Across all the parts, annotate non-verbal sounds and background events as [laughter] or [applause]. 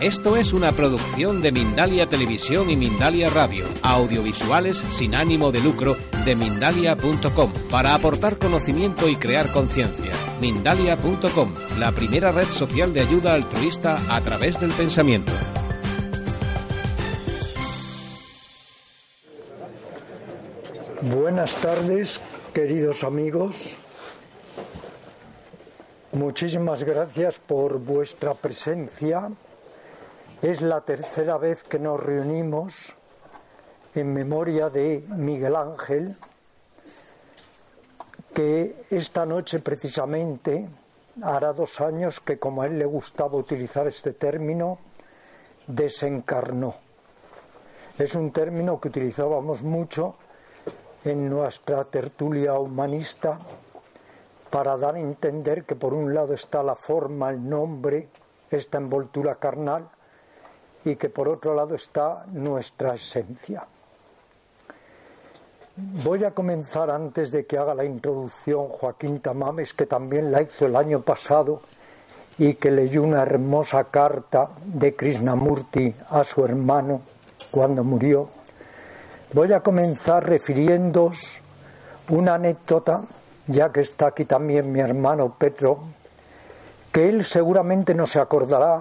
Esto es una producción de Mindalia Televisión y Mindalia Radio, audiovisuales sin ánimo de lucro de mindalia.com, para aportar conocimiento y crear conciencia. Mindalia.com, la primera red social de ayuda altruista a través del pensamiento. Buenas tardes, queridos amigos. Muchísimas gracias por vuestra presencia. Es la tercera vez que nos reunimos en memoria de Miguel Ángel, que esta noche precisamente hará dos años que, como a él le gustaba utilizar este término, desencarnó. Es un término que utilizábamos mucho en nuestra tertulia humanista para dar a entender que por un lado está la forma, el nombre, esta envoltura carnal, y que por otro lado está nuestra esencia. Voy a comenzar antes de que haga la introducción Joaquín Tamames, que también la hizo el año pasado y que leyó una hermosa carta de Krishnamurti a su hermano cuando murió. Voy a comenzar refiriéndoos una anécdota, ya que está aquí también mi hermano Petro, que él seguramente no se acordará,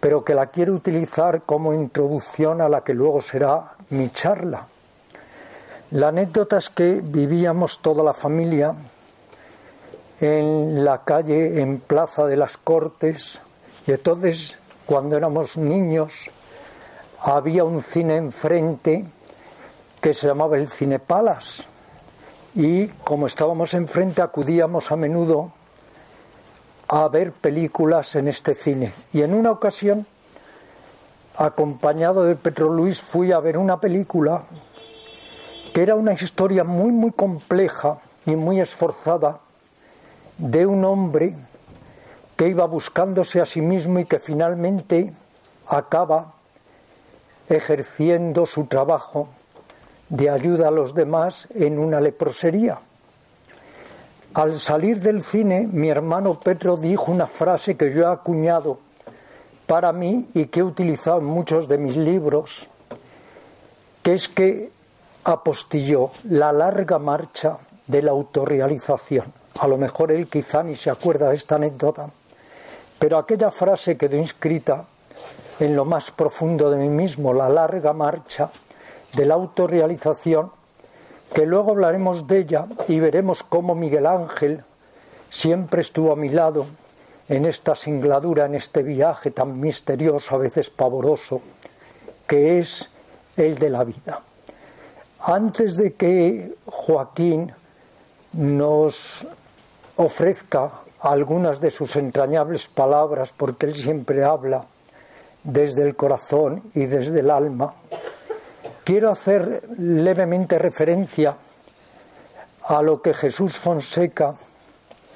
pero que la quiero utilizar como introducción a la que luego será mi charla. La anécdota es que vivíamos toda la familia en la calle, en Plaza de las Cortes, y entonces, cuando éramos niños, había un cine enfrente que se llamaba el Cine Palas, y como estábamos enfrente, acudíamos a menudo a ver películas en este cine. Y en una ocasión, acompañado de Petro Luis, fui a ver una película que era una historia muy, muy compleja y muy esforzada de un hombre que iba buscándose a sí mismo y que finalmente acaba ejerciendo su trabajo de ayuda a los demás en una leprosería. Al salir del cine, mi hermano Petro dijo una frase que yo he acuñado para mí y que he utilizado en muchos de mis libros, que es que apostilló la larga marcha de la autorrealización. A lo mejor él quizá ni se acuerda de esta anécdota, pero aquella frase quedó inscrita en lo más profundo de mí mismo, la larga marcha de la autorrealización, que luego hablaremos de ella y veremos cómo Miguel Ángel siempre estuvo a mi lado en esta singladura, en este viaje tan misterioso, a veces pavoroso, que es el de la vida. Antes de que Joaquín nos ofrezca algunas de sus entrañables palabras, porque él siempre habla desde el corazón y desde el alma, quiero hacer levemente referencia a lo que Jesús Fonseca,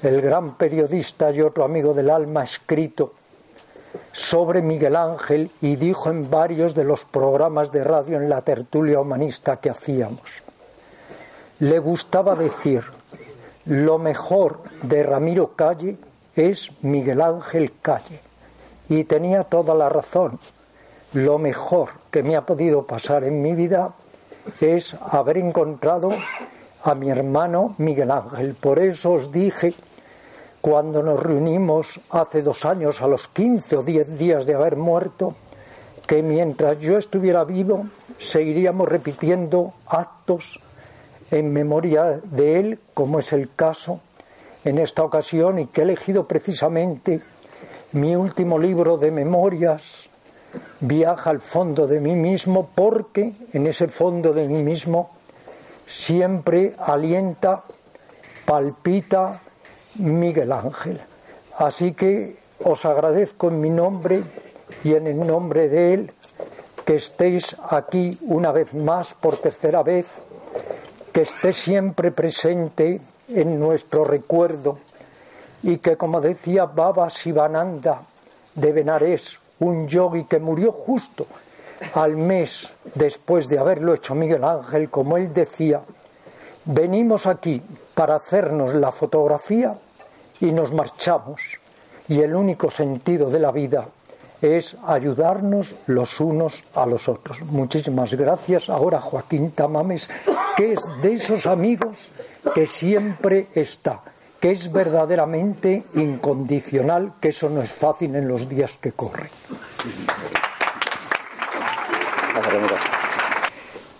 el gran periodista y otro amigo del alma, ha escrito sobre Miguel Ángel y dijo en varios de los programas de radio en la tertulia humanista que hacíamos. Le gustaba decir, lo mejor de Ramiro Calle es Miguel Ángel Calle. Y tenía toda la razón. Lo mejor que me ha podido pasar en mi vida es haber encontrado a mi hermano Miguel Ángel. Por eso os dije cuando nos reunimos hace dos años, a los 15 o 10 días de haber muerto, que mientras yo estuviera vivo seguiríamos repitiendo actos en memoria de él, como es el caso en esta ocasión, y que he elegido precisamente mi último libro de memorias, Viaja al fondo de mí mismo, porque en ese fondo de mí mismo siempre alienta, palpita, Miguel Ángel. Así que os agradezco en mi nombre y en el nombre de él que estéis aquí una vez más, por tercera vez, que esté siempre presente en nuestro recuerdo y que, como decía Baba Sivananda de Benares, un yogi que murió justo al mes después de haberlo hecho Miguel Ángel, como él decía, venimos aquí para hacernos la fotografía y nos marchamos. Y el único sentido de la vida es ayudarnos los unos a los otros. Muchísimas gracias. Ahora Joaquín Tamames, que es de esos amigos que siempre está, que es verdaderamente incondicional, que eso no es fácil en los días que corren.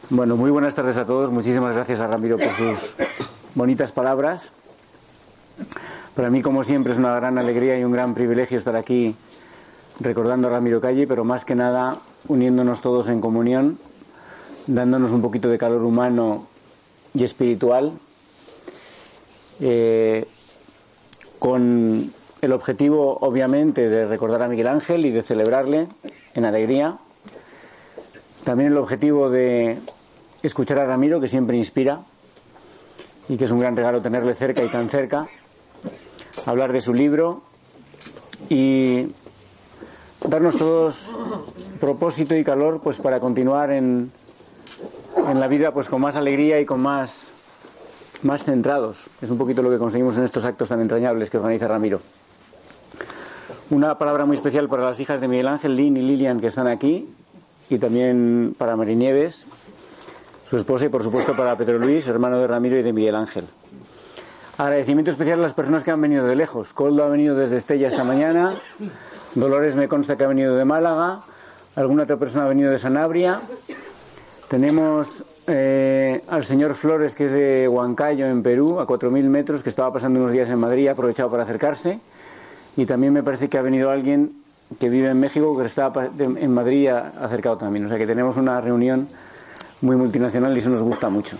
Bueno, muy buenas tardes a todos. Muchísimas gracias a Ramiro por sus bonitas palabras. Para mí, como siempre, es una gran alegría y un gran privilegio estar aquí recordando a Ramiro Calle, pero más que nada uniéndonos todos en comunión, dándonos un poquito de calor humano y espiritual, eh, con el objetivo, obviamente, de recordar a Miguel Ángel y de celebrarle en alegría. También el objetivo de escuchar a Ramiro, que siempre inspira y que es un gran regalo tenerle cerca y tan cerca, hablar de su libro y darnos todos propósito y calor pues para continuar en, en la vida pues con más alegría y con más más centrados. Es un poquito lo que conseguimos en estos actos tan entrañables que organiza Ramiro. Una palabra muy especial para las hijas de Miguel Ángel, Lynn y Lilian, que están aquí, y también para Marinieves, su esposa, y por supuesto para Pedro Luis, hermano de Ramiro y de Miguel Ángel. Agradecimiento especial a las personas que han venido de lejos. Coldo ha venido desde Estella esta mañana, Dolores me consta que ha venido de Málaga, alguna otra persona ha venido de Sanabria. Tenemos eh, al señor Flores, que es de Huancayo, en Perú, a 4.000 metros, que estaba pasando unos días en Madrid, ha aprovechado para acercarse. Y también me parece que ha venido alguien que vive en México, que está en Madrid, acercado también. O sea que tenemos una reunión muy multinacional y eso nos gusta mucho.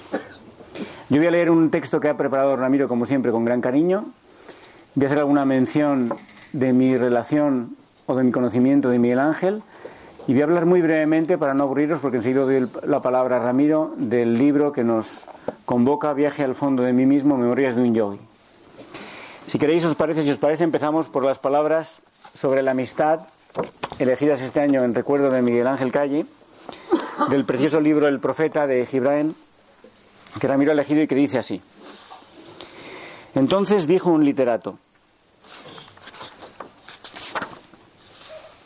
Yo voy a leer un texto que ha preparado Ramiro, como siempre, con gran cariño. Voy a hacer alguna mención de mi relación o de mi conocimiento de Miguel Ángel. Y voy a hablar muy brevemente, para no aburriros, porque enseguida doy la palabra a Ramiro, del libro que nos convoca Viaje al fondo de mí mismo, Memorias de un yogi. Si queréis, os parece, si os parece, empezamos por las palabras sobre la amistad, elegidas este año en recuerdo de Miguel Ángel Calle, del precioso libro El Profeta de Gibraen, que Ramiro ha elegido y que dice así. Entonces dijo un literato,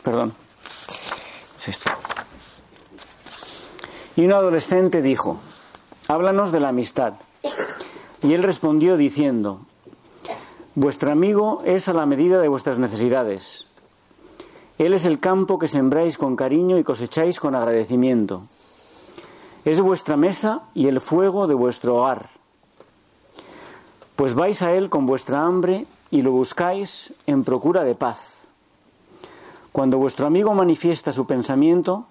Perdón. Y un adolescente dijo, háblanos de la amistad. Y él respondió diciendo, vuestro amigo es a la medida de vuestras necesidades. Él es el campo que sembráis con cariño y cosecháis con agradecimiento. Es vuestra mesa y el fuego de vuestro hogar. Pues vais a Él con vuestra hambre y lo buscáis en procura de paz. Cuando vuestro amigo manifiesta su pensamiento,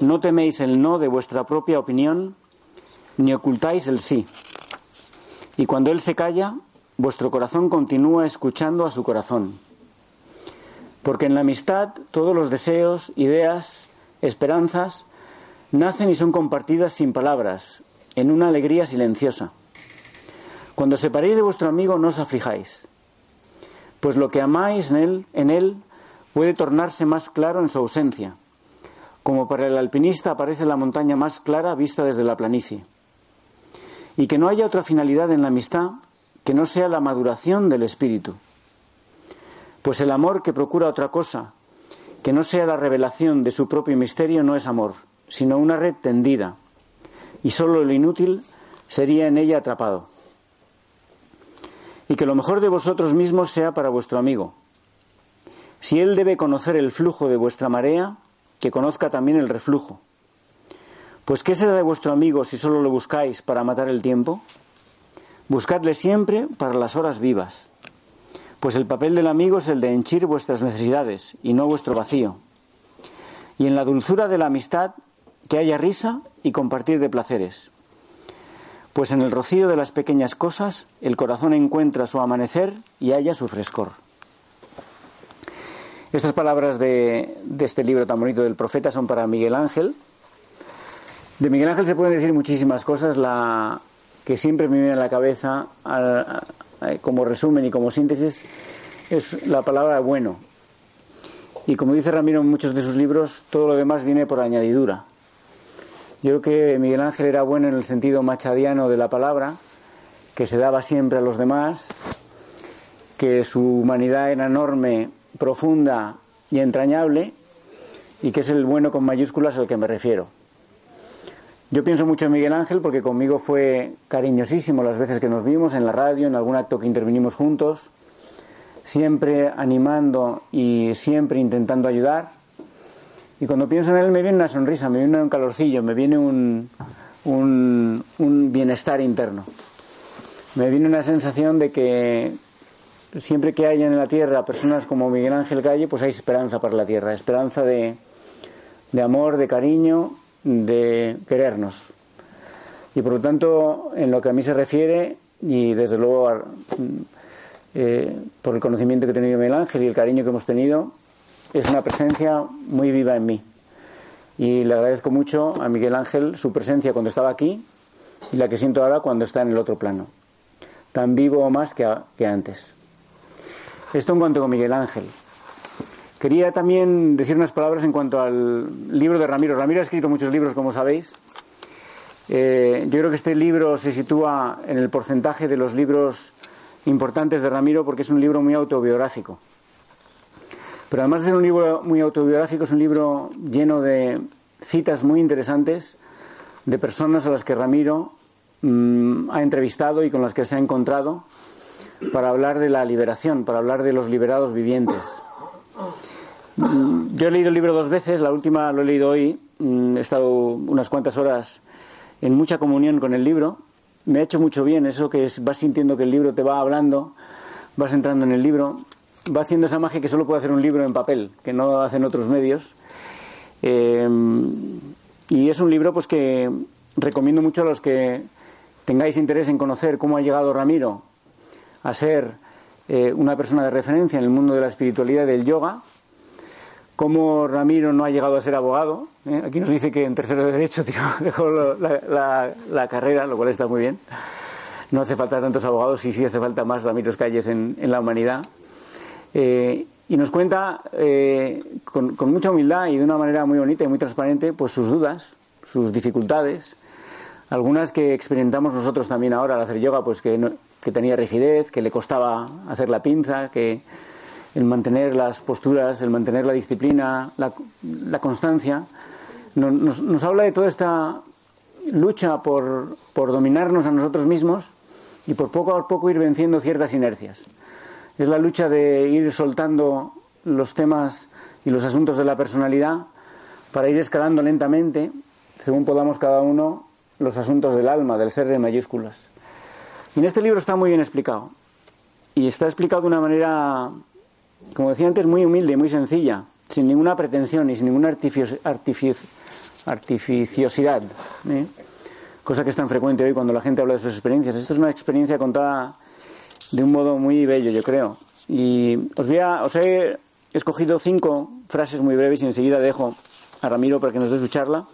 no teméis el no de vuestra propia opinión, ni ocultáis el sí. Y cuando él se calla, vuestro corazón continúa escuchando a su corazón. Porque en la amistad todos los deseos, ideas, esperanzas, nacen y son compartidas sin palabras, en una alegría silenciosa. Cuando separéis de vuestro amigo no os aflijáis, pues lo que amáis en él, en él puede tornarse más claro en su ausencia, como para el alpinista aparece la montaña más clara vista desde la planicie. Y que no haya otra finalidad en la amistad que no sea la maduración del espíritu. Pues el amor que procura otra cosa, que no sea la revelación de su propio misterio, no es amor, sino una red tendida, y sólo lo inútil sería en ella atrapado. Y que lo mejor de vosotros mismos sea para vuestro amigo, si él debe conocer el flujo de vuestra marea, que conozca también el reflujo. Pues ¿qué será de vuestro amigo si solo lo buscáis para matar el tiempo? Buscadle siempre para las horas vivas, pues el papel del amigo es el de henchir vuestras necesidades y no vuestro vacío. Y en la dulzura de la amistad que haya risa y compartir de placeres. Pues en el rocío de las pequeñas cosas el corazón encuentra su amanecer y halla su frescor. Estas palabras de, este libro tan bonito del profeta son para Miguel Ángel. De Miguel Ángel se pueden decir muchísimas cosas. La que siempre me viene a la cabeza como resumen y como síntesis es la palabra bueno. Y como dice Ramiro en muchos de sus libros, todo lo demás viene por añadidura. Yo creo que Miguel Ángel era bueno en el sentido machadiano de la palabra, que se daba siempre a los demás, que su humanidad era enorme, profunda y entrañable, y que es el bueno con mayúsculas al que me refiero. Yo pienso mucho en Miguel Ángel porque conmigo fue cariñosísimo las veces que nos vimos en la radio, en algún acto que intervinimos juntos, siempre animando y siempre intentando ayudar. Y cuando pienso en él me viene una sonrisa, me viene un calorcillo, me viene un, un, un bienestar interno. Me viene una sensación de que siempre que haya en la tierra personas como Miguel Ángel Calle, pues hay esperanza para la tierra, esperanza de, amor, de cariño, de querernos. Y por lo tanto, en lo que a mí se refiere, y desde luego eh, por el conocimiento que he tenido Miguel Ángel y el cariño que hemos tenido, es una presencia muy viva en mí. Y le agradezco mucho a Miguel Ángel su presencia cuando estaba aquí y la que siento ahora cuando está en el otro plano. Tan vivo o más que antes. Esto en cuanto con Miguel Ángel. Quería también decir unas palabras en cuanto al libro de Ramiro. Ramiro ha escrito muchos libros, como sabéis. Eh, yo creo que este libro se sitúa en el porcentaje de los libros importantes de Ramiro porque es un libro muy autobiográfico. Pero además de ser un libro muy autobiográfico, es un libro lleno de citas muy interesantes de personas a las que Ramiro mm, ha entrevistado y con las que se ha encontrado para hablar de la liberación, para hablar de los liberados vivientes. Yo he leído el libro dos veces, la última lo he leído hoy, mm, he estado unas cuantas horas en mucha comunión con el libro, me ha hecho mucho bien eso que es, vas sintiendo que el libro te va hablando, vas entrando en el libro, va haciendo esa magia que solo puede hacer un libro en papel, que no hacen otros medios. Eh, y es un libro pues que recomiendo mucho a los que tengáis interés en conocer cómo ha llegado Ramiro a ser eh, una persona de referencia en el mundo de la espiritualidad del yoga, cómo Ramiro no ha llegado a ser abogado. ¿eh? Aquí nos dice que en tercero de derecho [laughs] dejó la, carrera, lo cual está muy bien. No hace falta tantos abogados y sí hace falta más Ramiros Calles en, la humanidad. Eh, y nos cuenta eh, con, mucha humildad y de una manera muy bonita y muy transparente pues sus dudas, sus dificultades, algunas que experimentamos nosotros también ahora al hacer yoga, pues que, que tenía rigidez, que le costaba hacer la pinza, que el mantener las posturas, el mantener la disciplina, la, constancia, nos, habla de toda esta lucha por, dominarnos a nosotros mismos y por poco a poco ir venciendo ciertas inercias. Es la lucha de ir soltando los temas y los asuntos de la personalidad para ir escalando lentamente, según podamos cada uno, los asuntos del alma, del ser de mayúsculas. Y en este libro está muy bien explicado. Y está explicado de una manera como decía antes, muy humilde, muy sencilla, sin ninguna pretensión y sin ninguna artificiosidad. ¿eh? Cosa que es tan frecuente hoy cuando la gente habla de sus experiencias. Esto es una experiencia contada de un modo muy bello, yo creo. Y os, voy a, os he escogido cinco frases muy breves y enseguida dejo a Ramiro para que nos dé su charla,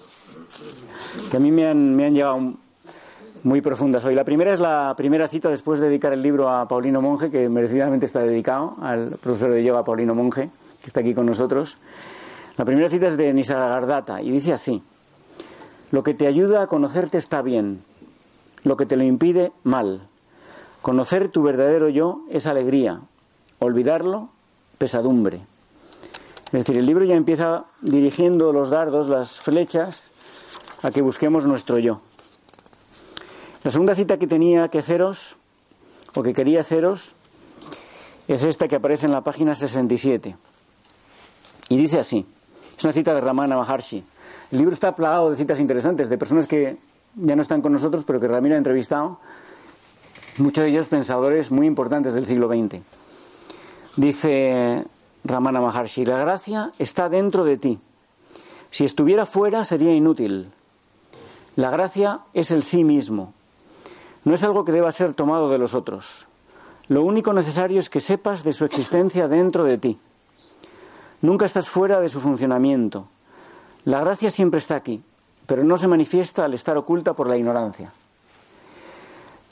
que a mí me han, me han llegado muy profundas hoy. La primera es la primera cita después de dedicar el libro a Paulino Monge, que merecidamente está dedicado al profesor de yoga Paulino Monge, que está aquí con nosotros. La primera cita es de Nisargadatta y dice así: Lo que te ayuda a conocerte está bien, lo que te lo impide, mal. Conocer tu verdadero yo es alegría, olvidarlo, pesadumbre. Es decir, el libro ya empieza dirigiendo los dardos, las flechas, a que busquemos nuestro yo. La segunda cita que tenía que haceros, o que quería haceros, es esta que aparece en la página 67. Y dice así, es una cita de Ramana Maharshi. El libro está plagado de citas interesantes, de personas que ya no están con nosotros, pero que Ramiro ha entrevistado, muchos de ellos pensadores muy importantes del siglo XX. Dice Ramana Maharshi, la gracia está dentro de ti. Si estuviera fuera sería inútil. La gracia es el sí mismo. No es algo que deba ser tomado de los otros. Lo único necesario es que sepas de su existencia dentro de ti. Nunca estás fuera de su funcionamiento. La gracia siempre está aquí, pero no se manifiesta al estar oculta por la ignorancia.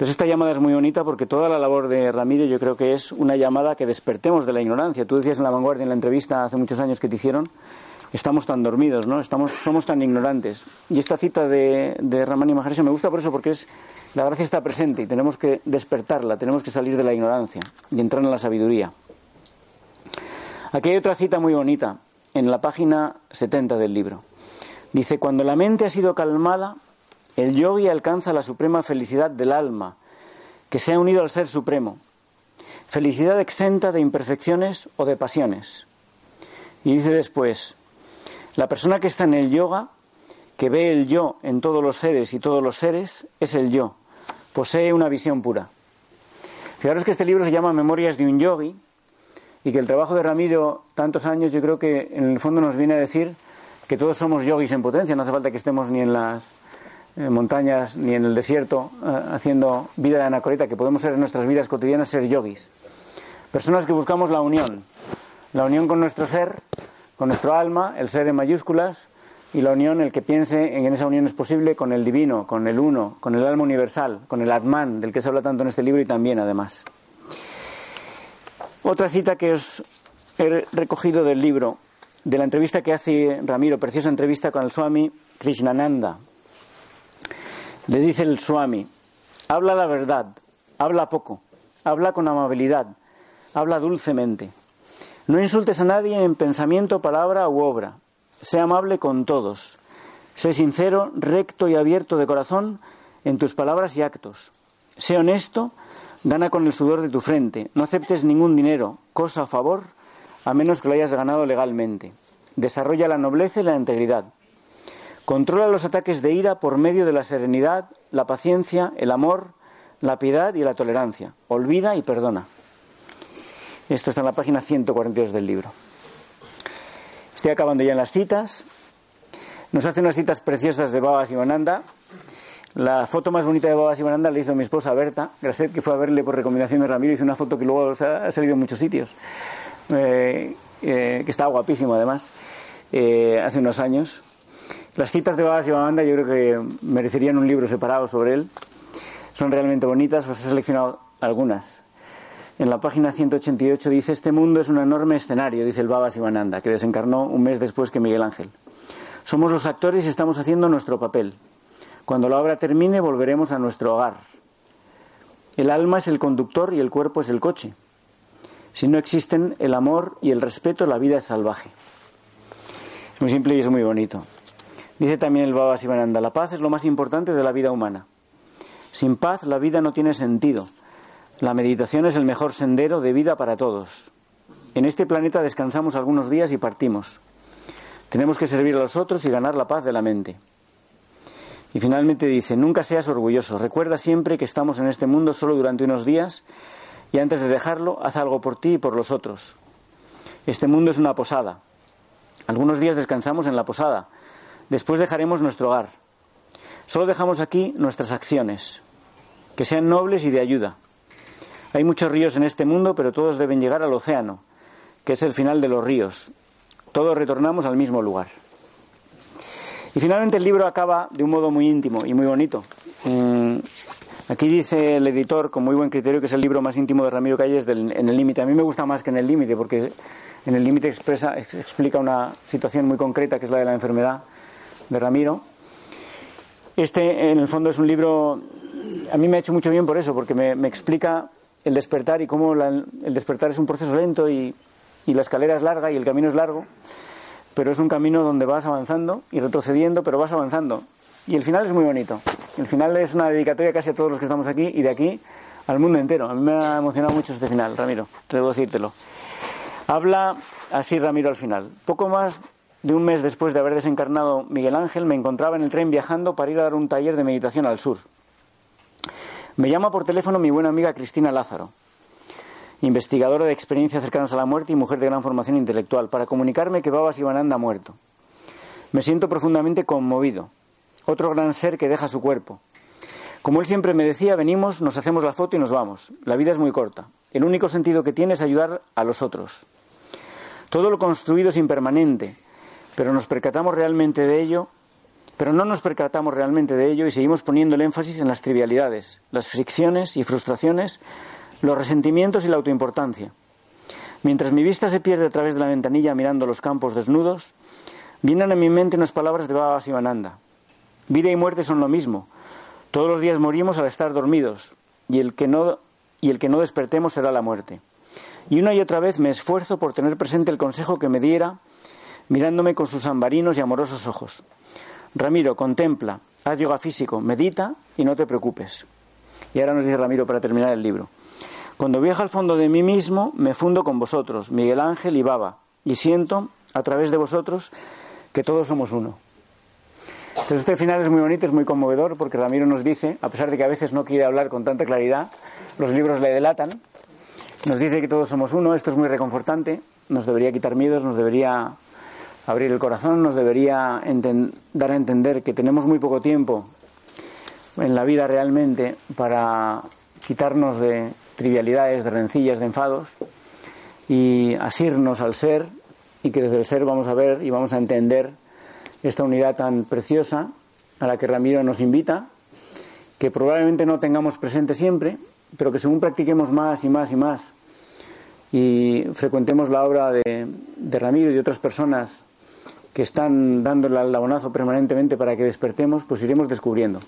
Entonces esta llamada es muy bonita porque toda la labor de Ramiro yo creo que es una llamada que despertemos de la ignorancia. Tú decías en la vanguardia, en la entrevista hace muchos años que te hicieron, estamos tan dormidos, ¿no? Estamos, somos tan ignorantes. Y esta cita de, de Ramani Maharshi me gusta por eso, porque es la gracia está presente y tenemos que despertarla, tenemos que salir de la ignorancia y entrar en la sabiduría. Aquí hay otra cita muy bonita, en la página 70 del libro. Dice, cuando la mente ha sido calmada, el yogi alcanza la suprema felicidad del alma, que se ha unido al Ser Supremo. Felicidad exenta de imperfecciones o de pasiones. Y dice después, la persona que está en el yoga, que ve el yo en todos los seres y todos los seres, es el yo. Posee una visión pura. Fijaros que este libro se llama Memorias de un yogi y que el trabajo de Ramiro, tantos años, yo creo que en el fondo nos viene a decir que todos somos yogis en potencia, no hace falta que estemos ni en las eh, montañas ni en el desierto eh, haciendo vida de anacoreta, que podemos ser en nuestras vidas cotidianas ser yogis. Personas que buscamos la unión, la unión con nuestro ser, con nuestro alma, el ser en mayúsculas, y la unión, el que piense en esa unión es posible con el divino, con el uno, con el alma universal, con el Atman, del que se habla tanto en este libro y también además. Otra cita que os he recogido del libro, de la entrevista que hace Ramiro, preciosa entrevista con el Swami Krishnananda. Le dice el Swami, habla la verdad, habla poco, habla con amabilidad, habla dulcemente. No insultes a nadie en pensamiento, palabra u obra. Sé amable con todos. Sé sincero, recto y abierto de corazón en tus palabras y actos. Sé honesto, gana con el sudor de tu frente. No aceptes ningún dinero, cosa a favor, a menos que lo hayas ganado legalmente. Desarrolla la nobleza y la integridad. Controla los ataques de ira por medio de la serenidad, la paciencia, el amor, la piedad y la tolerancia. Olvida y perdona. Esto está en la página 142 del libro. Estoy acabando ya en las citas. Nos hace unas citas preciosas de Baba Sivananda. La foto más bonita de Baba Sivananda la hizo mi esposa Berta Graset, que fue a verle por recomendación de Ramiro. Hizo una foto que luego ha salido en muchos sitios, eh, eh, que está guapísimo además, eh, hace unos años. Las citas de Baba Sivananda yo creo que merecerían un libro separado sobre él. Son realmente bonitas, os he seleccionado algunas. En la página 188 dice, este mundo es un enorme escenario, dice el Baba Sivananda, que desencarnó un mes después que Miguel Ángel. Somos los actores y estamos haciendo nuestro papel. Cuando la obra termine volveremos a nuestro hogar. El alma es el conductor y el cuerpo es el coche. Si no existen el amor y el respeto, la vida es salvaje. Es muy simple y es muy bonito. Dice también el Baba Sivananda, la paz es lo más importante de la vida humana. Sin paz la vida no tiene sentido. La meditación es el mejor sendero de vida para todos. En este planeta descansamos algunos días y partimos. Tenemos que servir a los otros y ganar la paz de la mente. Y finalmente dice, nunca seas orgulloso. Recuerda siempre que estamos en este mundo solo durante unos días y antes de dejarlo, haz algo por ti y por los otros. Este mundo es una posada. Algunos días descansamos en la posada. Después dejaremos nuestro hogar. Solo dejamos aquí nuestras acciones, que sean nobles y de ayuda. Hay muchos ríos en este mundo, pero todos deben llegar al océano, que es el final de los ríos. Todos retornamos al mismo lugar. Y finalmente el libro acaba de un modo muy íntimo y muy bonito. Mm, aquí dice el editor, con muy buen criterio, que es el libro más íntimo de Ramiro Calles en el límite. A mí me gusta más que en el límite, porque en el límite expresa, explica una situación muy concreta, que es la de la enfermedad de Ramiro. Este, en el fondo, es un libro, a mí me ha hecho mucho bien por eso, porque me, me explica el despertar y cómo el despertar es un proceso lento y, y la escalera es larga y el camino es largo, pero es un camino donde vas avanzando y retrocediendo, pero vas avanzando. Y el final es muy bonito. El final es una dedicatoria casi a todos los que estamos aquí y de aquí al mundo entero. A mí me ha emocionado mucho este final, Ramiro, debo decírtelo. Habla así Ramiro al final. Poco más de un mes después de haber desencarnado Miguel Ángel, me encontraba en el tren viajando para ir a dar un taller de meditación al sur. Me llama por teléfono mi buena amiga Cristina Lázaro, investigadora de experiencias cercanas a la muerte y mujer de gran formación intelectual, para comunicarme que Baba Sivananda ha muerto. Me siento profundamente conmovido. Otro gran ser que deja su cuerpo. Como él siempre me decía, venimos, nos hacemos la foto y nos vamos. La vida es muy corta. El único sentido que tiene es ayudar a los otros. Todo lo construido es impermanente, pero nos percatamos realmente de ello Pero no nos percatamos realmente de ello y seguimos poniendo el énfasis en las trivialidades, las fricciones y frustraciones, los resentimientos y la autoimportancia. Mientras mi vista se pierde a través de la ventanilla mirando los campos desnudos, vienen a mi mente unas palabras de Baba Sivananda. Vida y muerte son lo mismo. Todos los días morimos al estar dormidos y el que no, y el que no despertemos será la muerte. Y una y otra vez me esfuerzo por tener presente el consejo que me diera mirándome con sus ambarinos y amorosos ojos. Ramiro, contempla, haz yoga físico, medita y no te preocupes. Y ahora nos dice Ramiro para terminar el libro. Cuando viajo al fondo de mí mismo, me fundo con vosotros, Miguel Ángel y Baba, y siento, a través de vosotros, que todos somos uno. Entonces este final es muy bonito, es muy conmovedor, porque Ramiro nos dice, a pesar de que a veces no quiere hablar con tanta claridad, los libros le delatan, nos dice que todos somos uno, esto es muy reconfortante, nos debería quitar miedos, nos debería abrir el corazón, nos debería dar a entender que tenemos muy poco tiempo en la vida realmente para quitarnos de trivialidades, de rencillas, de enfados y asirnos al ser y que desde el ser vamos a ver y vamos a entender esta unidad tan preciosa a la que Ramiro nos invita, que probablemente no tengamos presente siempre, pero que según practiquemos más y más y más y frecuentemos la obra de, de Ramiro y de otras personas que están dándole al labonazo permanentemente para que despertemos, pues iremos descubriendo.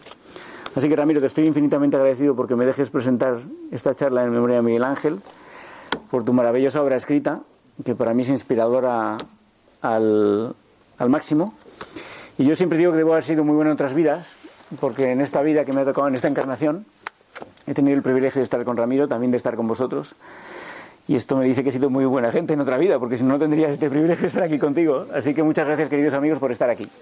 Así que Ramiro, te estoy infinitamente agradecido porque me dejes presentar esta charla en memoria de Miguel Ángel, por tu maravillosa obra escrita, que para mí es inspiradora al, máximo. Y yo siempre digo que debo haber sido muy bueno en otras vidas, porque en esta vida que me ha tocado, en esta encarnación, he tenido el privilegio de estar con Ramiro, también de estar con vosotros. Y esto me dice que he sido muy buena gente en otra vida, porque si no, no tendría este privilegio de estar aquí contigo. Así que muchas gracias, queridos amigos, por estar aquí. [laughs]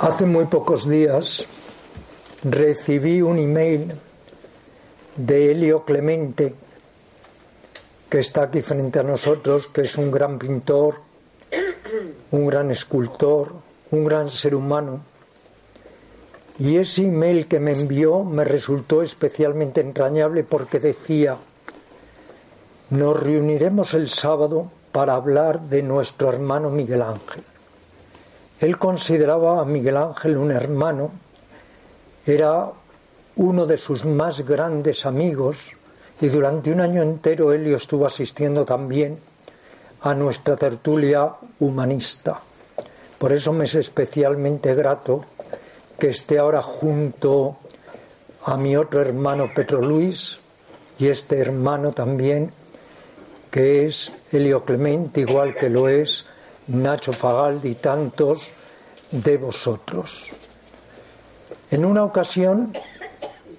Hace muy pocos días recibí un email de Helio Clemente, que está aquí frente a nosotros, que es un gran pintor, un gran escultor, un gran ser humano y ese email que me envió me resultó especialmente entrañable porque decía, nos reuniremos el sábado para hablar de nuestro hermano Miguel Ángel. Él consideraba a Miguel Ángel un hermano, era uno de sus más grandes amigos y durante un año entero Helio estuvo asistiendo también a nuestra tertulia humanista. Por eso me es especialmente grato que esté ahora junto a mi otro hermano Petro Luis y este hermano también que es Helio Clemente, igual que lo es Nacho Fagaldi y tantos de vosotros. En una ocasión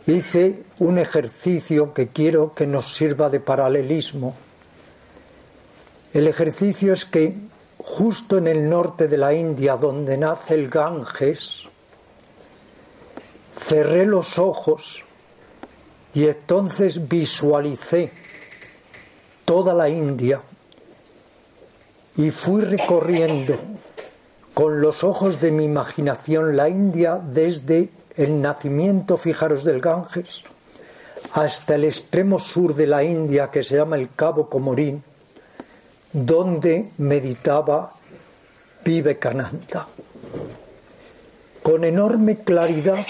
hice un ejercicio que quiero que nos sirva de paralelismo. El ejercicio es que justo en el norte de la India, donde nace el Ganges, cerré los ojos y entonces visualicé toda la India y fui recorriendo con los ojos de mi imaginación la India desde el nacimiento, fijaros, del Ganges, hasta el extremo sur de la India que se llama el Cabo Comorín, donde meditaba Vivekananda. Con enorme claridad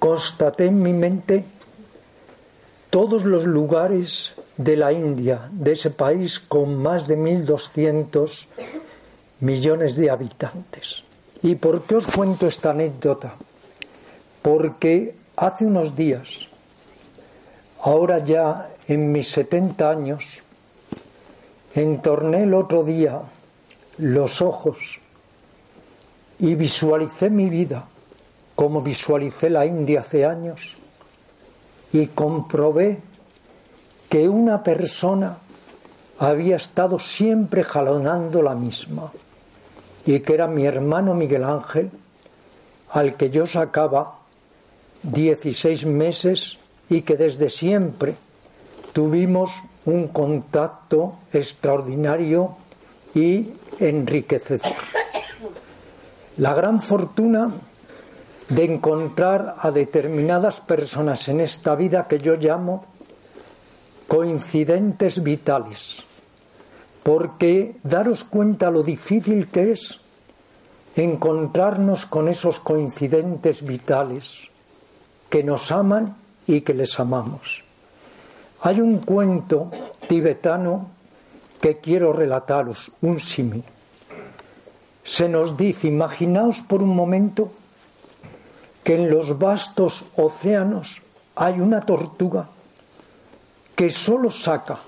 constaté en mi mente todos los lugares de la India, de ese país con más de 1.200 millones de habitantes. ¿Y por qué os cuento esta anécdota? Porque hace unos días, ahora ya en mis 70 años, entorné el otro día los ojos y visualicé mi vida como visualicé la India hace años y comprobé que una persona había estado siempre jalonando la misma y que era mi hermano Miguel Ángel al que yo sacaba 16 meses y que desde siempre tuvimos un contacto extraordinario y enriquecedor. La gran fortuna de encontrar a determinadas personas en esta vida que yo llamo coincidentes vitales, porque daros cuenta lo difícil que es encontrarnos con esos coincidentes vitales que nos aman y que les amamos. Hay un cuento tibetano que quiero relataros, un símil. Se nos dice, imaginaos por un momento que en los vastos océanos hay una tortuga que solo saca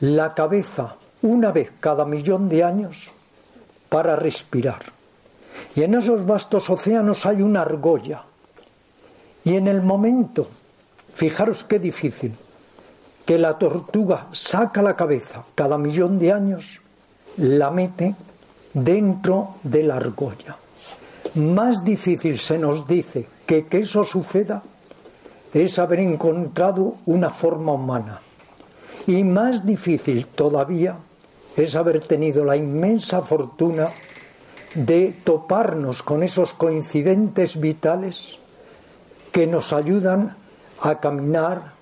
la cabeza una vez cada millón de años para respirar. Y en esos vastos océanos hay una argolla. Y en el momento, fijaros qué difícil, que la tortuga saca la cabeza cada millón de años, la mete dentro de la argolla. Más difícil se nos dice que que eso suceda es haber encontrado una forma humana. Y más difícil todavía es haber tenido la inmensa fortuna de toparnos con esos coincidentes vitales que nos ayudan a caminar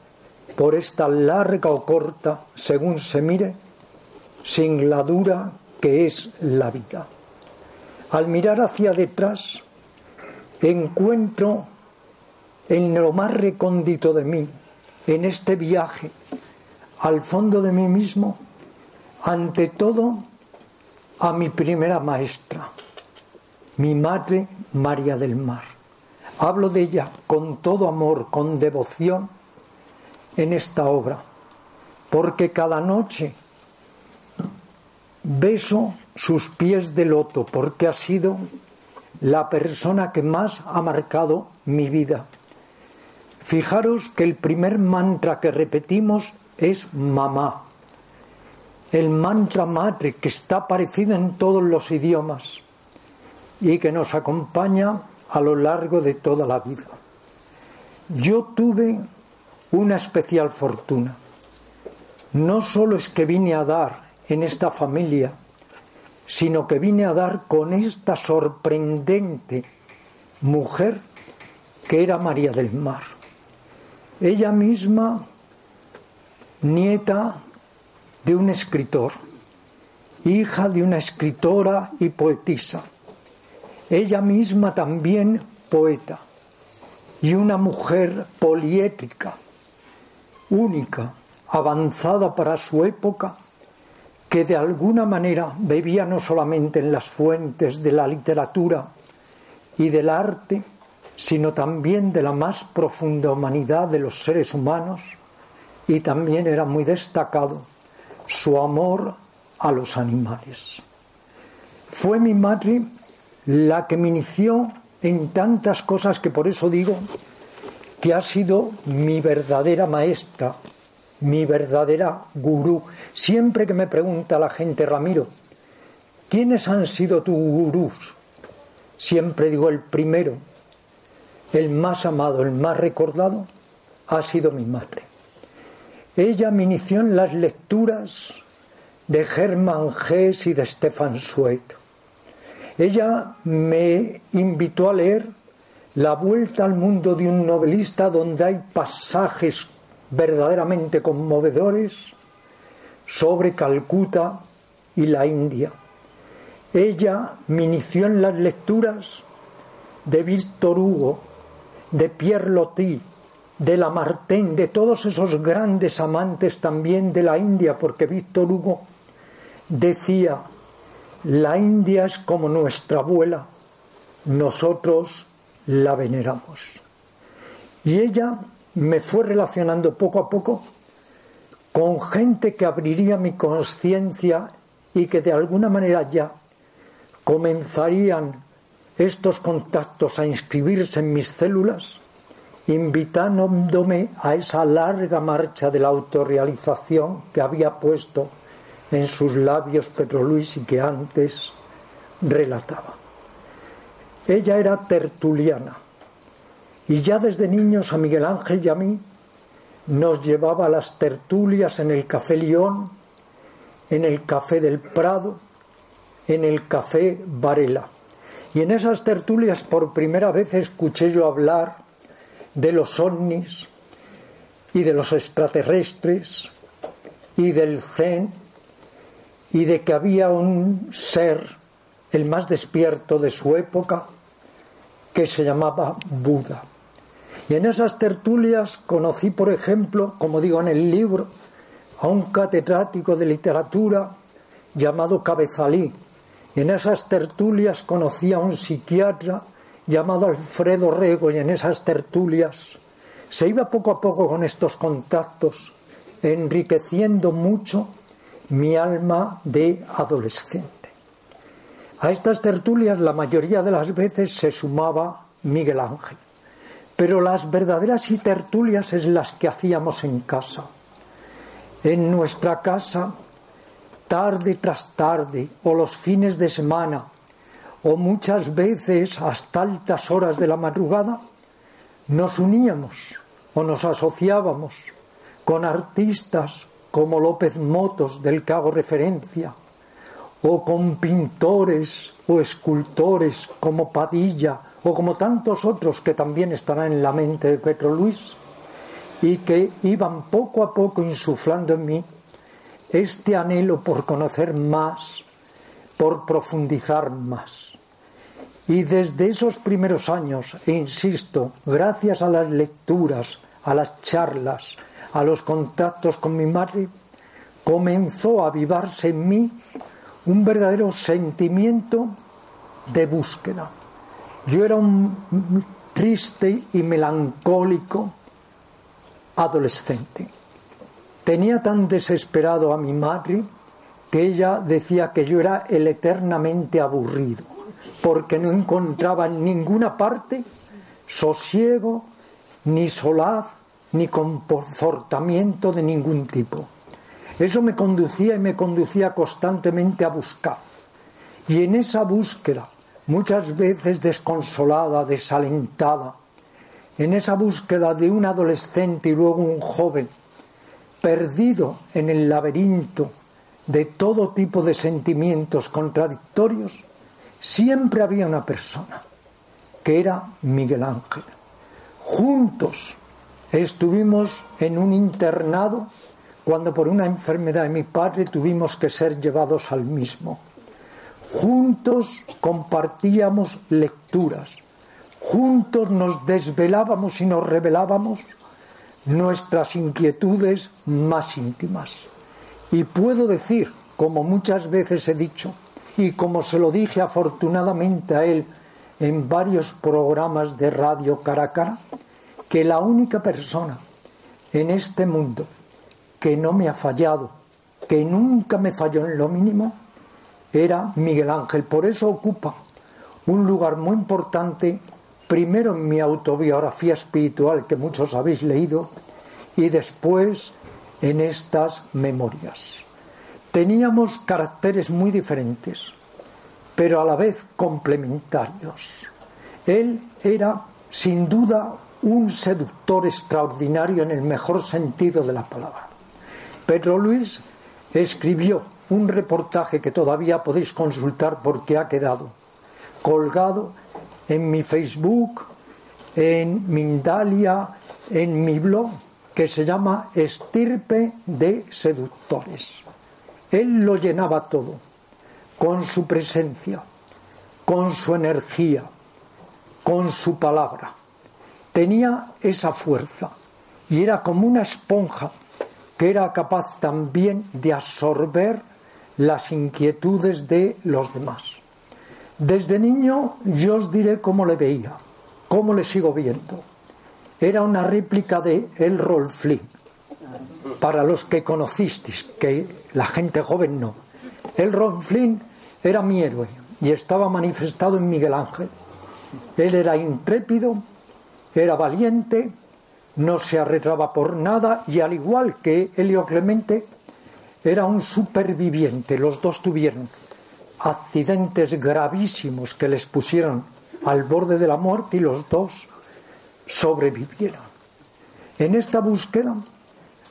por esta larga o corta, según se mire, sin la dura que es la vida. Al mirar hacia detrás, encuentro en lo más recóndito de mí, en este viaje, al fondo de mí mismo, ante todo a mi primera maestra, mi madre María del Mar. Hablo de ella con todo amor, con devoción en esta obra, porque cada noche beso sus pies de loto, porque ha sido la persona que más ha marcado mi vida. Fijaros que el primer mantra que repetimos es mamá el mantra madre que está aparecido en todos los idiomas y que nos acompaña a lo largo de toda la vida. Yo tuve una especial fortuna. No solo es que vine a dar en esta familia, sino que vine a dar con esta sorprendente mujer que era María del Mar. Ella misma, nieta de un escritor, hija de una escritora y poetisa, ella misma también poeta, y una mujer poliética, única, avanzada para su época, que de alguna manera bebía no solamente en las fuentes de la literatura y del arte, sino también de la más profunda humanidad de los seres humanos, y también era muy destacado su amor a los animales. Fue mi madre la que me inició en tantas cosas que por eso digo que ha sido mi verdadera maestra, mi verdadera gurú. Siempre que me pregunta la gente, Ramiro, ¿quiénes han sido tus gurús? Siempre digo el primero, el más amado, el más recordado, ha sido mi madre. Ella me inició en las lecturas de Hermann Hesse y de Stefan Zweig. Ella me invitó a leer La vuelta al mundo de un novelista donde hay pasajes verdaderamente conmovedores sobre Calcuta y la India. Ella me inició en las lecturas de Víctor Hugo, de Pierre Loti, de Lamartine, de todos esos grandes amantes también de la India, porque Víctor Hugo decía, la India es como nuestra abuela, nosotros la veneramos. Y ella me fue relacionando poco a poco con gente que abriría mi conciencia y que de alguna manera ya comenzarían estos contactos a inscribirse en mis células invitándome a esa larga marcha de la autorrealización que había puesto en sus labios Pedro Luis y que antes relataba. Ella era tertuliana y ya desde niños a Miguel Ángel y a mí nos llevaba a las tertulias en el Café León, en el Café del Prado, en el Café Varela. Y en esas tertulias por primera vez escuché yo hablar de los ovnis y de los extraterrestres y del zen y de que había un ser, el más despierto de su época, que se llamaba Buda. Y en esas tertulias conocí, por ejemplo, como digo en el libro, a un catedrático de literatura llamado Cabezalí. Y en esas tertulias conocí a un psiquiatra llamado Alfredo Rego y en esas tertulias se iba poco a poco con estos contactos enriqueciendo mucho mi alma de adolescente. A estas tertulias la mayoría de las veces se sumaba Miguel Ángel, pero las verdaderas y tertulias es las que hacíamos en casa. En nuestra casa, tarde tras tarde, o los fines de semana, o muchas veces hasta altas horas de la madrugada, nos uníamos o nos asociábamos con artistas como López Motos, del que hago referencia, o con pintores o escultores como Padilla o como tantos otros que también estarán en la mente de Petro Luis y que iban poco a poco insuflando en mí este anhelo por conocer más, por profundizar más. Y desde esos primeros años, e insisto, gracias a las lecturas, a las charlas, a los contactos con mi madre, comenzó a avivarse en mí un verdadero sentimiento de búsqueda. Yo era un triste y melancólico adolescente. Tenía tan desesperado a mi madre que ella decía que yo era el eternamente aburrido, porque no encontraba en ninguna parte sosiego, ni solaz, ni comportamiento de ningún tipo. Eso me conducía y me conducía constantemente a buscar. Y en esa búsqueda, muchas veces desconsolada, desalentada, en esa búsqueda de un adolescente y luego un joven, perdido en el laberinto de todo tipo de sentimientos contradictorios, siempre había una persona, que era Miguel Ángel. Juntos Estuvimos en un internado cuando por una enfermedad de mi padre tuvimos que ser llevados al mismo. Juntos compartíamos lecturas, juntos nos desvelábamos y nos revelábamos nuestras inquietudes más íntimas. Y puedo decir, como muchas veces he dicho, y como se lo dije afortunadamente a él en varios programas de radio cara a cara, que la única persona en este mundo que no me ha fallado, que nunca me falló en lo mínimo, era Miguel Ángel. Por eso ocupa un lugar muy importante, primero en mi autobiografía espiritual, que muchos habéis leído, y después en estas memorias. Teníamos caracteres muy diferentes, pero a la vez complementarios. Él era, sin duda, un seductor extraordinario en el mejor sentido de la palabra. Pedro Luis escribió un reportaje que todavía podéis consultar porque ha quedado colgado en mi Facebook, en Mindalia, en mi blog, que se llama Estirpe de Seductores. Él lo llenaba todo, con su presencia, con su energía, con su palabra tenía esa fuerza y era como una esponja que era capaz también de absorber las inquietudes de los demás. Desde niño yo os diré cómo le veía, cómo le sigo viendo. Era una réplica de El Flynn. Para los que conocisteis, que la gente joven no. El Flynn era mi héroe y estaba manifestado en Miguel Ángel. Él era intrépido, era valiente, no se arredraba por nada y al igual que Helio Clemente, era un superviviente. Los dos tuvieron accidentes gravísimos que les pusieron al borde de la muerte y los dos sobrevivieron. En esta búsqueda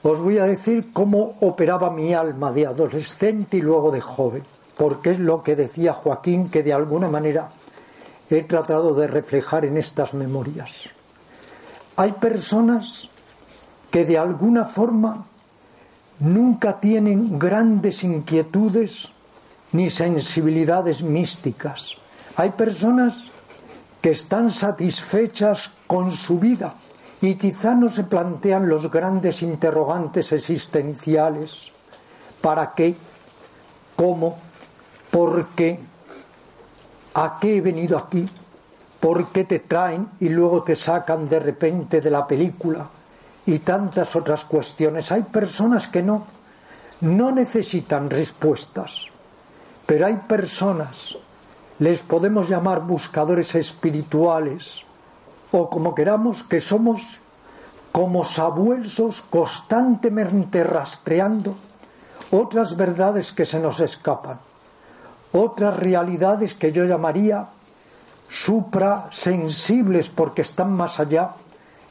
os voy a decir cómo operaba mi alma de adolescente y luego de joven, porque es lo que decía Joaquín que de alguna manera he tratado de reflejar en estas memorias. Hay personas que de alguna forma nunca tienen grandes inquietudes ni sensibilidades místicas. Hay personas que están satisfechas con su vida y quizá no se plantean los grandes interrogantes existenciales. ¿Para qué? ¿Cómo? ¿Por qué? ¿A qué he venido aquí? ¿Por qué te traen y luego te sacan de repente de la película? Y tantas otras cuestiones. Hay personas que no, no necesitan respuestas, pero hay personas, les podemos llamar buscadores espirituales, o como queramos, que somos como sabuesos constantemente rastreando otras verdades que se nos escapan, otras realidades que yo llamaría suprasensibles porque están más allá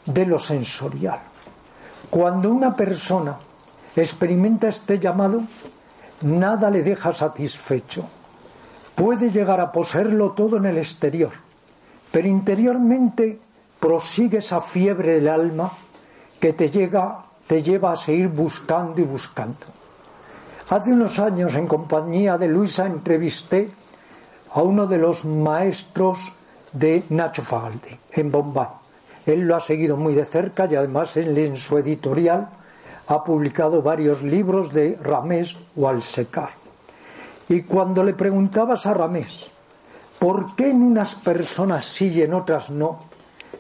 de lo sensorial. Cuando una persona experimenta este llamado, nada le deja satisfecho. Puede llegar a poseerlo todo en el exterior, pero interiormente prosigue esa fiebre del alma que te, llega, te lleva a seguir buscando y buscando. Hace unos años, en compañía de Luisa, entrevisté a uno de los maestros de Nacho Fagalde en Bombay. Él lo ha seguido muy de cerca y además en su editorial ha publicado varios libros de Ramés Walsekar. Y cuando le preguntabas a Ramés por qué en unas personas sí y en otras no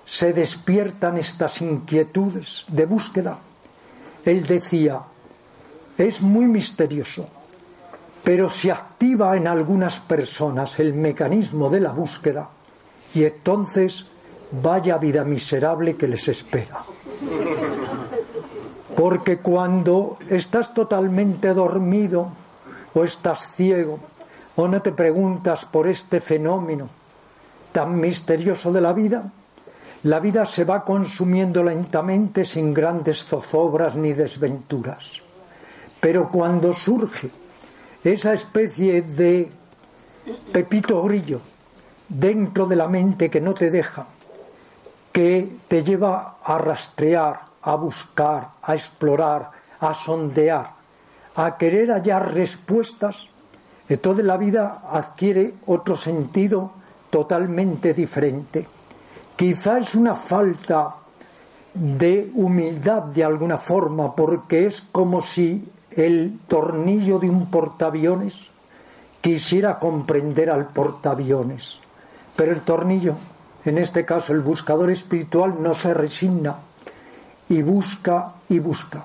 se despiertan estas inquietudes de búsqueda, él decía, es muy misterioso, pero se activa en algunas personas el mecanismo de la búsqueda y entonces vaya vida miserable que les espera. Porque cuando estás totalmente dormido o estás ciego o no te preguntas por este fenómeno tan misterioso de la vida, la vida se va consumiendo lentamente sin grandes zozobras ni desventuras. Pero cuando surge esa especie de pepito grillo dentro de la mente que no te deja, que te lleva a rastrear, a buscar, a explorar, a sondear, a querer hallar respuestas, entonces la vida adquiere otro sentido totalmente diferente. Quizá es una falta de humildad de alguna forma, porque es como si el tornillo de un portaaviones quisiera comprender al portaaviones. Pero el tornillo, en este caso el buscador espiritual, no se resigna y busca y busca.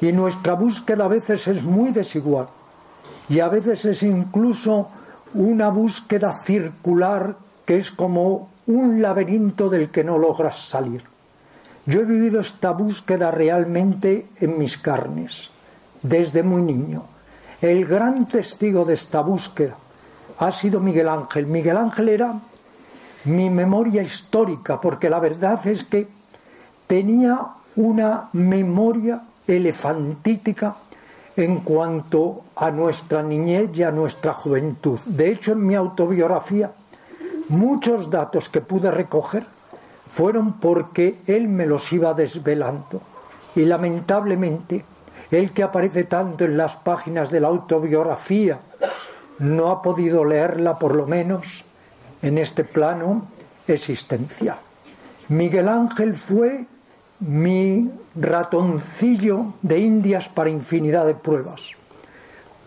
Y nuestra búsqueda a veces es muy desigual y a veces es incluso una búsqueda circular que es como un laberinto del que no logras salir. Yo he vivido esta búsqueda realmente en mis carnes, desde muy niño. El gran testigo de esta búsqueda ha sido Miguel Ángel. Miguel Ángel era mi memoria histórica, porque la verdad es que tenía una memoria elefantítica en cuanto a nuestra niñez y a nuestra juventud. De hecho, en mi autobiografía, muchos datos que pude recoger fueron porque él me los iba desvelando. Y lamentablemente, el que aparece tanto en las páginas de la autobiografía no ha podido leerla, por lo menos, en este plano existencial. Miguel Ángel fue mi ratoncillo de indias para infinidad de pruebas.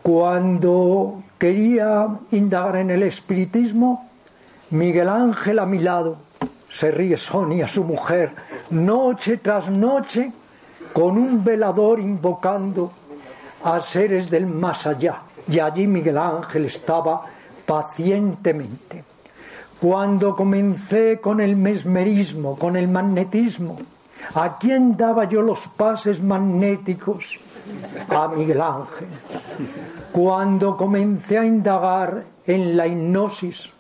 Cuando quería indagar en el espiritismo, Miguel Ángel a mi lado, se ríe Sonia, su mujer, noche tras noche, con un velador invocando a seres del más allá. Y allí Miguel Ángel estaba pacientemente. Cuando comencé con el mesmerismo, con el magnetismo, ¿A quién daba yo los pases magnéticos? A Miguel Ángel. Cuando comencé a indagar en la hipnosis,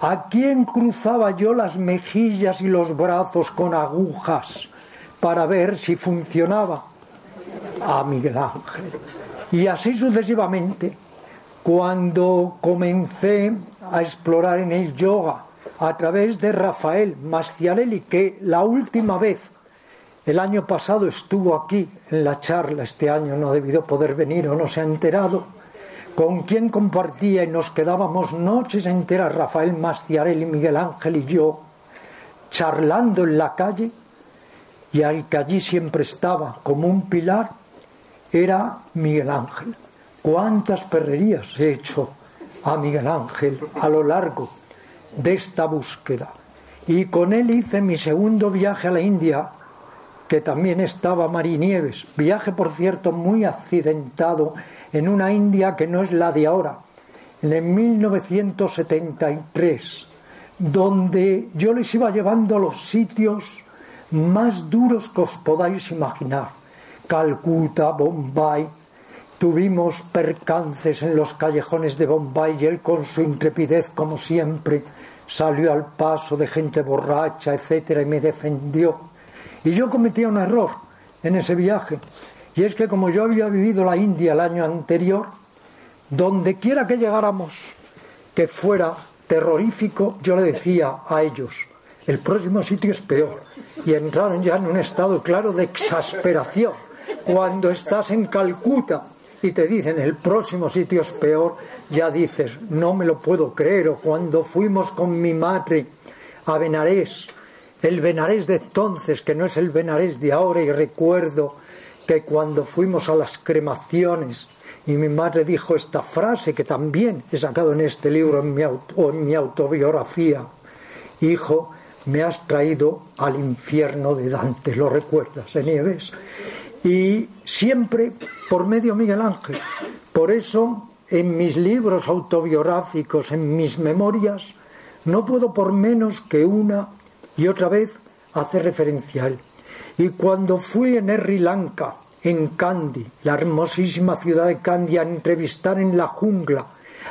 ¿a quién cruzaba yo las mejillas y los brazos con agujas para ver si funcionaba? A Miguel Ángel. Y así sucesivamente. Cuando comencé a explorar en el yoga a través de Rafael Mastiarelli, que la última vez El año pasado estuvo aquí en la charla, este año no ha debido poder venir o no se ha enterado, con quien compartía y nos quedábamos noches enteras Rafael Mastiarelli, Miguel Ángel y yo, charlando en la calle, y al que allí siempre estaba como un pilar, era Miguel Ángel. ¿Cuántas perrerías he hecho a Miguel Ángel a lo largo de esta búsqueda? Y con él hice mi segundo viaje a la India, que también estaba Marinieves. Viaje, por cierto, muy accidentado en una India que no es la de ahora, en 1973, donde yo les iba llevando a los sitios más duros que os podáis imaginar. Calcuta, Bombay. Tuvimos percances en los callejones de Bombay y él con su intrepidez, como siempre, salió al paso de gente borracha, etcétera, y me defendió. Y yo cometía un error en ese viaje. Y es que como yo había vivido la India el año anterior, donde quiera que llegáramos que fuera terrorífico, yo le decía a ellos, el próximo sitio es peor. Y entraron ya en un estado claro de exasperación. Cuando estás en Calcuta y te dicen el próximo sitio es peor, ya dices, no me lo puedo creer. O cuando fuimos con mi madre a Benarés, el Benarés de entonces, que no es el Benarés de ahora, y recuerdo que cuando fuimos a las cremaciones y mi madre dijo esta frase que también he sacado en este libro en mi, auto, en mi autobiografía, hijo, me has traído al infierno de Dante, lo recuerdas, ¿eh, Nieves? Y siempre por medio Miguel Ángel. Por eso en mis libros autobiográficos, en mis memorias, no puedo por menos que una y otra vez hacer referencia a él. Y cuando fui en Sri Lanka, en Kandy, la hermosísima ciudad de Kandy, a entrevistar en la jungla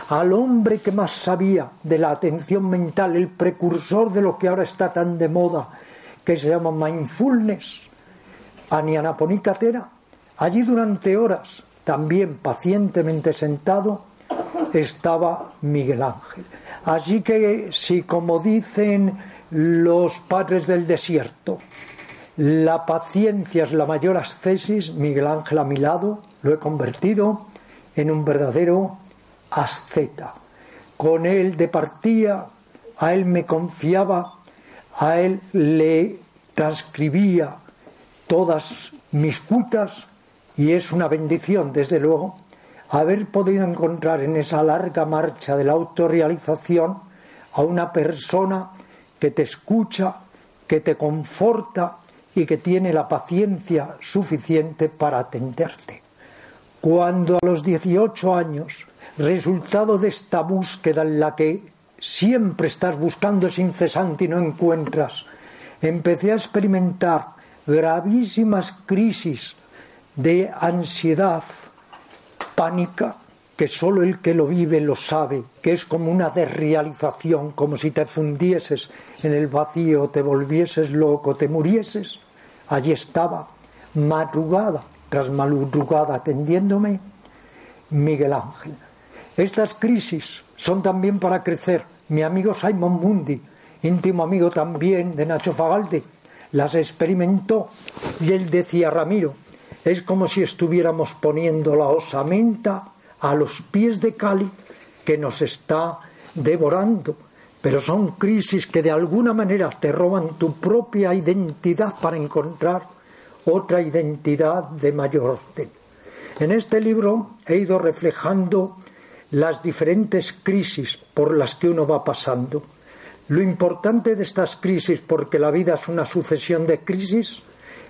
al hombre que más sabía de la atención mental, el precursor de lo que ahora está tan de moda, que se llama mindfulness, Anianaponi Catera, allí durante horas, también pacientemente sentado, estaba Miguel Ángel. Así que si como dicen los padres del desierto, la paciencia es la mayor ascesis, Miguel Ángel a mi lado, lo he convertido en un verdadero asceta. Con él departía, a él me confiaba, a él le transcribía todas mis cuitas y es una bendición, desde luego, haber podido encontrar en esa larga marcha de la autorrealización a una persona que te escucha, que te conforta y que tiene la paciencia suficiente para atenderte. Cuando a los 18 años, resultado de esta búsqueda en la que siempre estás buscando es incesante y no encuentras, empecé a experimentar gravísimas crisis de ansiedad, pánica, que solo el que lo vive lo sabe, que es como una desrealización, como si te fundieses en el vacío, te volvieses loco, te murieses. Allí estaba, madrugada tras madrugada, atendiéndome, Miguel Ángel. Estas crisis son también para crecer. Mi amigo Simon Mundi, íntimo amigo también de Nacho Fagalde, las experimentó y él decía, Ramiro, es como si estuviéramos poniendo la osamenta a los pies de Cali que nos está devorando. Pero son crisis que de alguna manera te roban tu propia identidad para encontrar otra identidad de mayor orden. En este libro he ido reflejando las diferentes crisis por las que uno va pasando. Lo importante de estas crisis, porque la vida es una sucesión de crisis,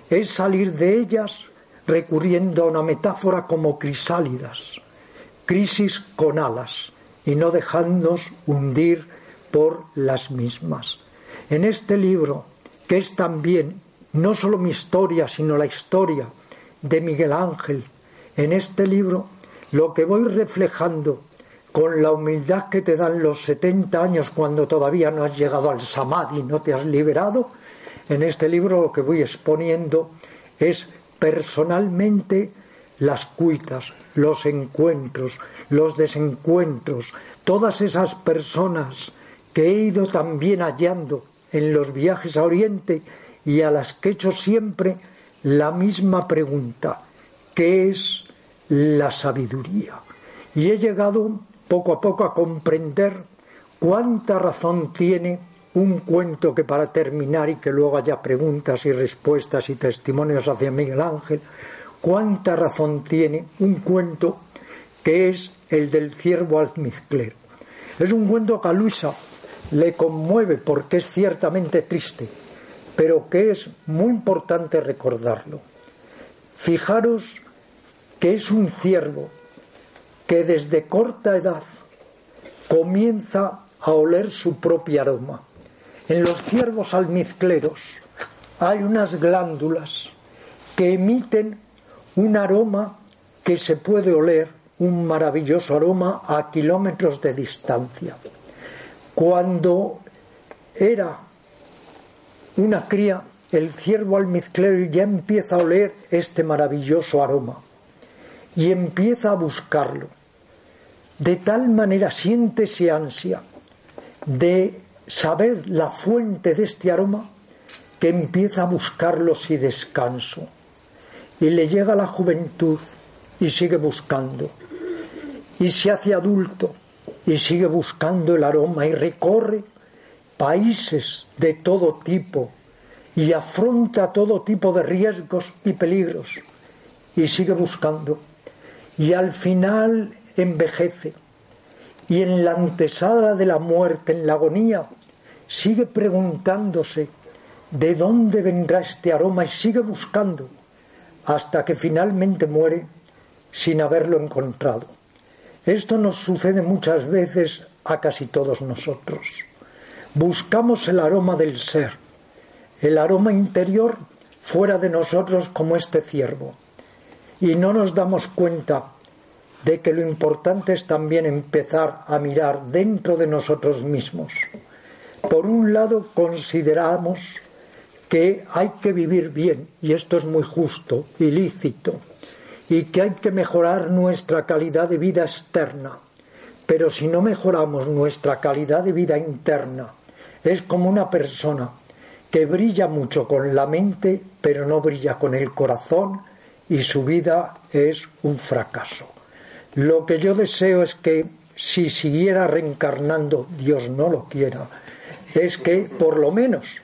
es salir de ellas recurriendo a una metáfora como crisálidas, crisis con alas, y no dejándonos hundir por las mismas. En este libro, que es también no solo mi historia, sino la historia de Miguel Ángel, en este libro lo que voy reflejando con la humildad que te dan los 70 años cuando todavía no has llegado al samadhi, no te has liberado, en este libro lo que voy exponiendo es personalmente las cuitas, los encuentros, los desencuentros, todas esas personas que he ido también hallando en los viajes a Oriente y a las que he hecho siempre la misma pregunta, ¿qué es la sabiduría? Y he llegado poco a poco a comprender cuánta razón tiene un cuento que para terminar y que luego haya preguntas y respuestas y testimonios hacia Miguel Ángel, cuánta razón tiene un cuento que es el del ciervo almizclero. Es un cuento que a Luisa le conmueve porque es ciertamente triste, pero que es muy importante recordarlo. Fijaros que es un ciervo que desde corta edad comienza a oler su propio aroma. En los ciervos almizcleros hay unas glándulas que emiten un aroma que se puede oler, un maravilloso aroma a kilómetros de distancia. Cuando era una cría, el ciervo almizclero ya empieza a oler este maravilloso aroma y empieza a buscarlo. De tal manera siente ese ansia de saber la fuente de este aroma que empieza a buscarlo sin descanso. Y le llega la juventud y sigue buscando. Y se hace adulto y sigue buscando el aroma y recorre países de todo tipo y afronta todo tipo de riesgos y peligros y sigue buscando y al final envejece y en la antesala de la muerte, en la agonía, sigue preguntándose de dónde vendrá este aroma y sigue buscando hasta que finalmente muere sin haberlo encontrado. Esto nos sucede muchas veces a casi todos nosotros. Buscamos el aroma del ser, el aroma interior fuera de nosotros como este ciervo, y no nos damos cuenta de que lo importante es también empezar a mirar dentro de nosotros mismos. Por un lado, consideramos que hay que vivir bien, y esto es muy justo y lícito, y que hay que mejorar nuestra calidad de vida externa. Pero si no mejoramos nuestra calidad de vida interna, es como una persona que brilla mucho con la mente, pero no brilla con el corazón, y su vida es un fracaso. Lo que yo deseo es que si siguiera reencarnando, Dios no lo quiera, es que por lo menos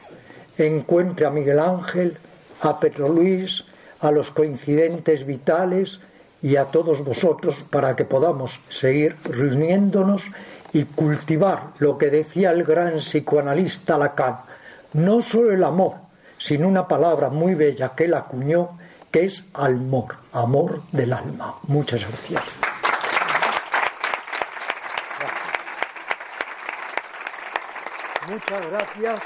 encuentre a Miguel Ángel, a Pedro Luis, a los coincidentes vitales y a todos vosotros para que podamos seguir reuniéndonos y cultivar lo que decía el gran psicoanalista Lacan, no solo el amor, sino una palabra muy bella que él acuñó, que es amor, amor del alma. Muchas gracias. Muchas gracias.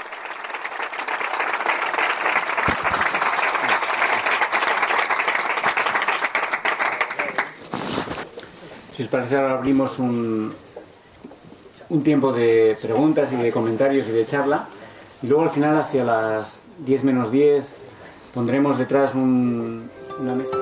Si os parece, ahora abrimos un, un tiempo de preguntas y de comentarios y de charla. Y luego al final, hacia las 10 menos 10, pondremos detrás un- una mesa.